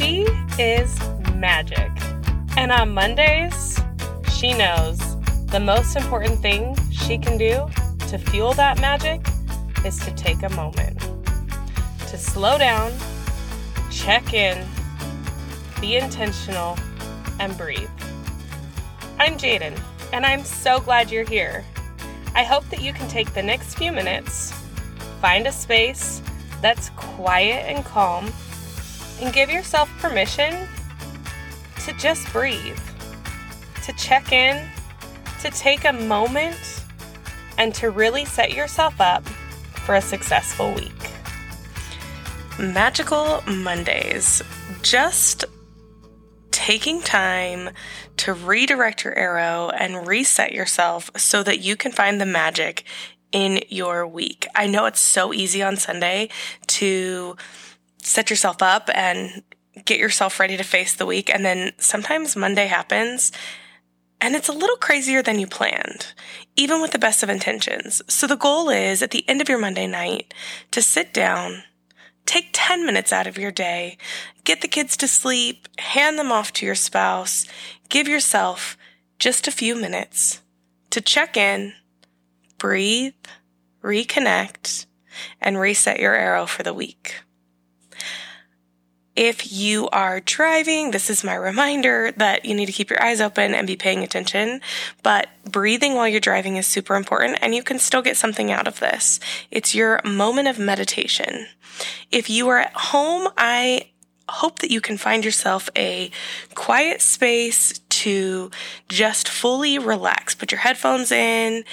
She is magic. And on Mondays, she knows the most important thing she can do to fuel that magic is to take a moment to slow down, check in, be intentional, and breathe. I'm Jaden, and I'm so glad you're here. I hope that you can take the next few minutes, find a space that's quiet and calm, and give yourself permission to just breathe, to check in, to take a moment, and to really set yourself up for a successful week. Magical Mondays. Just taking time to redirect your arrow and reset yourself so that you can find the magic in your week. I know it's so easy on Sunday to set yourself up and get yourself ready to face the week. And then sometimes Monday happens and it's a little crazier than you planned, even with the best of intentions. So the goal is at the end of your Monday night to sit down Take 10 minutes out of your day, get the kids to sleep, hand them off to your spouse, give yourself just a few minutes to check in, breathe, reconnect, and reset your arrow for the week. If you are driving, this is my reminder that you need to keep your eyes open and be paying attention. But breathing while you're driving is super important and you can still get something out of this. It's your moment of meditation. If you are at home, I hope that you can find yourself a quiet space to just fully relax. Put your headphones in,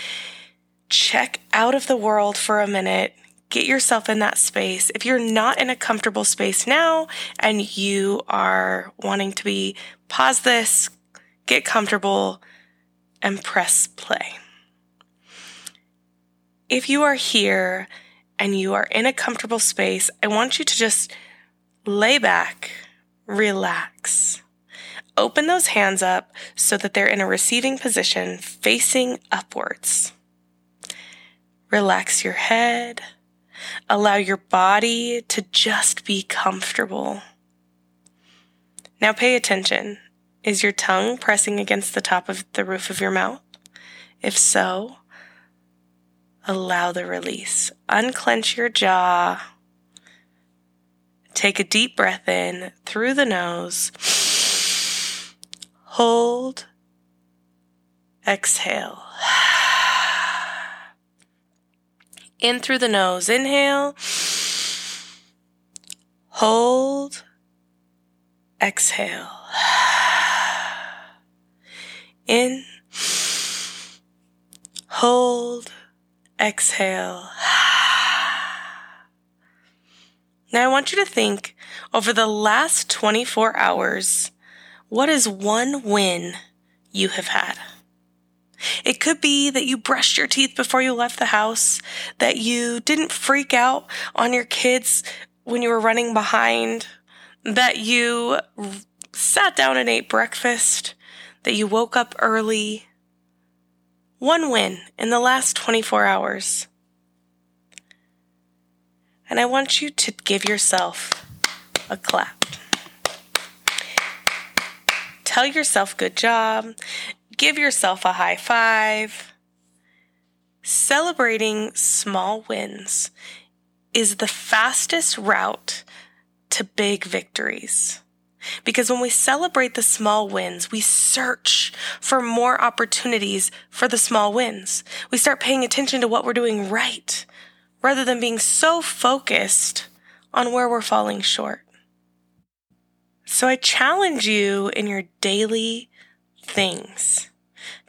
check out of the world for a minute, get yourself in that space. If you're not in a comfortable space now and you are wanting to be, pause this, get comfortable, and press play. If you are here and you are in a comfortable space, I want you to just lay back, relax. Open those hands up so that they're in a receiving position facing upwards. Relax your head Allow your body to just be comfortable. Now pay attention. Is your tongue pressing against the top of the roof of your mouth? If so, allow the release. Unclench your jaw. Take a deep breath in through the nose. Hold. Exhale. In through the nose. Inhale. Hold. Exhale. In. Hold. Exhale. Now I want you to think over the last 24 hours, what is one win you have had? It could be that you brushed your teeth before you left the house, that you didn't freak out on your kids when you were running behind, that you sat down and ate breakfast, that you woke up early. One win in the last 24 hours. And I want you to give yourself a clap. Tell yourself good job. Give yourself a high five. Celebrating small wins is the fastest route to big victories. Because when we celebrate the small wins, we search for more opportunities for the small wins. We start paying attention to what we're doing right rather than being so focused on where we're falling short. So I challenge you in your daily things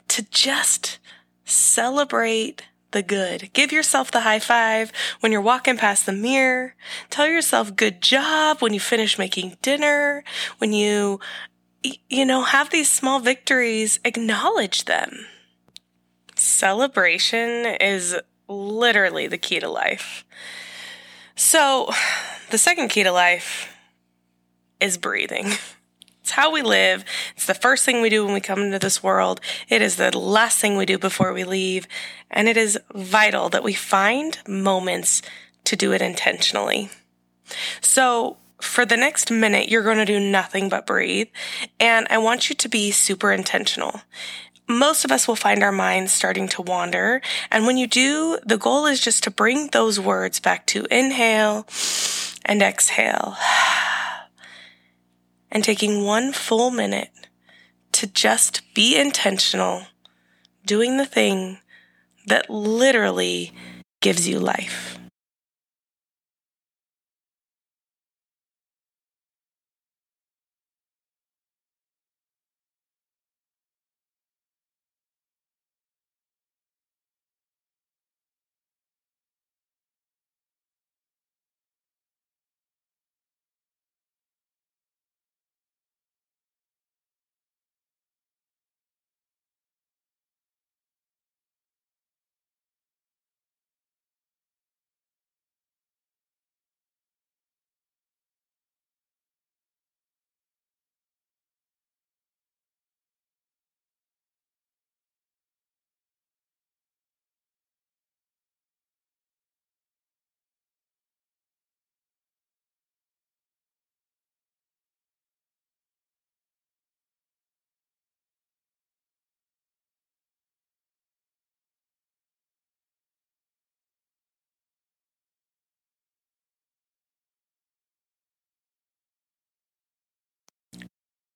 to just celebrate the good. Give yourself the high five when you're walking past the mirror. Tell yourself good job when you finish making dinner, when you, you know, have these small victories, acknowledge them. Celebration is literally the key to life. So, the second key to life is breathing. It's how we live. The first thing we do when we come into this world. It is the last thing we do before we leave. And it is vital that we find moments to do it intentionally. So for the next minute, you're going to do nothing but breathe. And I want you to be super intentional. Most of us will find our minds starting to wander. And when you do, the goal is just to bring those words back to inhale and exhale. And taking one full minute to just be intentional, doing the thing that literally gives you life.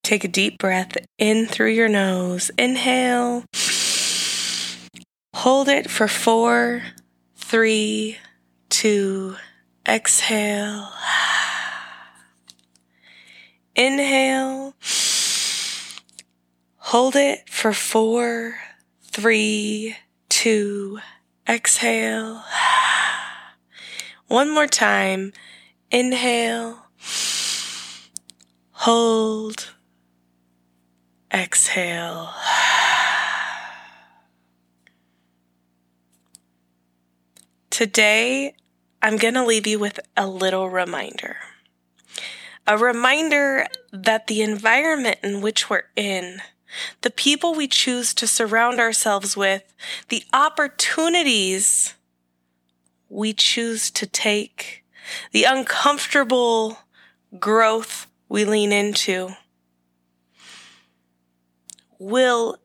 Take a deep breath in through your nose. Inhale. Hold it for four, three, two, exhale. Inhale. Hold it for four, three, two, exhale. One more time. Inhale. Hold exhale. Today, I'm going to leave you with a little reminder. A reminder that the environment in which we're in, the people we choose to surround ourselves with, the opportunities we choose to take, the uncomfortable growth we lean into, will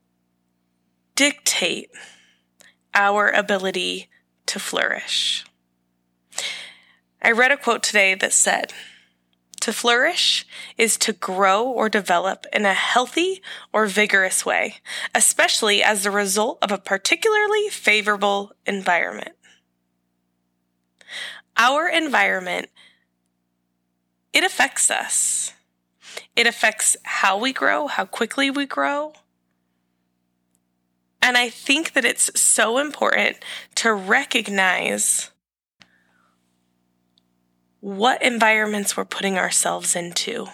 dictate our ability to flourish. I read a quote today that said, to flourish is to grow or develop in a healthy or vigorous way, especially as the result of a particularly favorable environment. Our environment, it affects us. It affects how we grow, how quickly we grow, and I think that it's so important to recognize what environments we're putting ourselves into,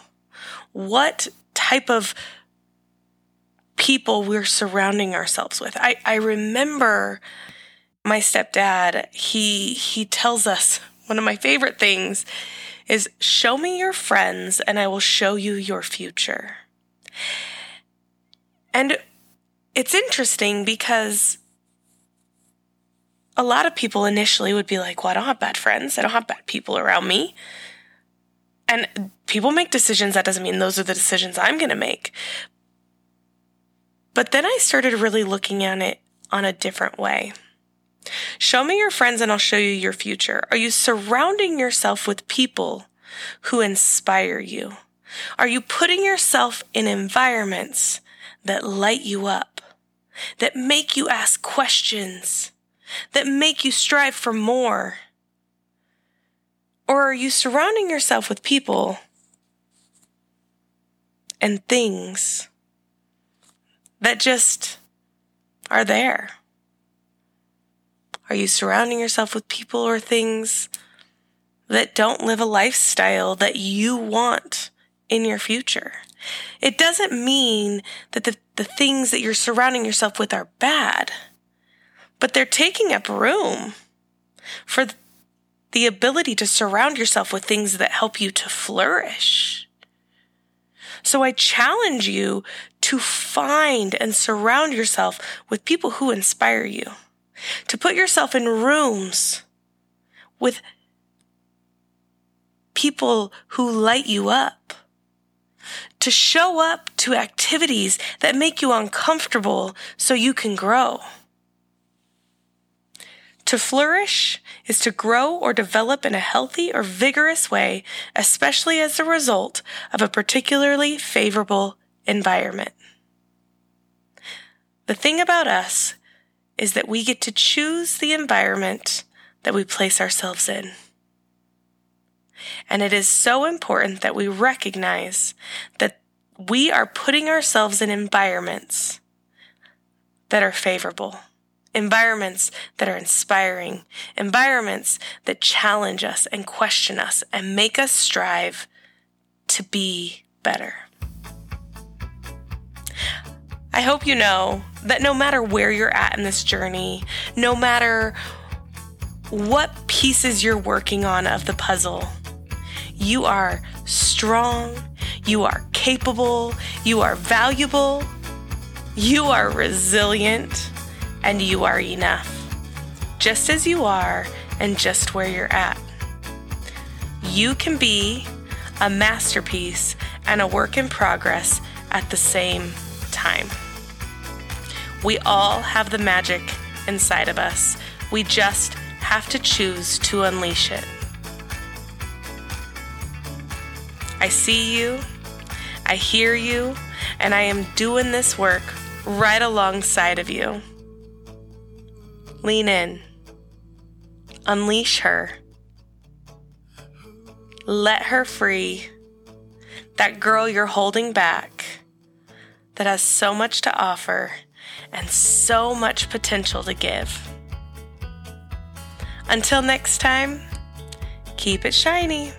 what type of people we're surrounding ourselves with. I, I remember my stepdad, he he tells us one of my favorite things is show me your friends and I will show you your future. And it's interesting because a lot of people initially would be like, well, I don't have bad friends. I don't have bad people around me. And people make decisions. That doesn't mean those are the decisions I'm going to make. But then I started really looking at it on a different way. Show me your friends and I'll show you your future. Are you surrounding yourself with people who inspire you? Are you putting yourself in environments that light you up? That make you ask questions, that make you strive for more? Or are you surrounding yourself with people and things that just are there? Are you surrounding yourself with people or things that don't live a lifestyle that you want in your future? It doesn't mean that the, the things that you're surrounding yourself with are bad, but they're taking up room for the ability to surround yourself with things that help you to flourish. So I challenge you to find and surround yourself with people who inspire you, to put yourself in rooms with people who light you up, to show up to activities that make you uncomfortable so you can grow. To flourish is to grow or develop in a healthy or vigorous way, especially as a result of a particularly favorable environment. The thing about us is that we get to choose the environment that we place ourselves in. And it is so important that we recognize that we are putting ourselves in environments that are favorable, environments that are inspiring, environments that challenge us and question us and make us strive to be better. I hope you know that no matter where you're at in this journey, no matter what pieces you're working on of the puzzle, you are strong, you are capable, you are valuable, you are resilient, and you are enough, just as you are and just where you're at. You can be a masterpiece and a work in progress at the same time. We all have the magic inside of us. We just have to choose to unleash it. I see you, I hear you, and I am doing this work right alongside of you. Lean in, unleash her, let her free. That girl you're holding back that has so much to offer and so much potential to give. Until next time, keep it shiny.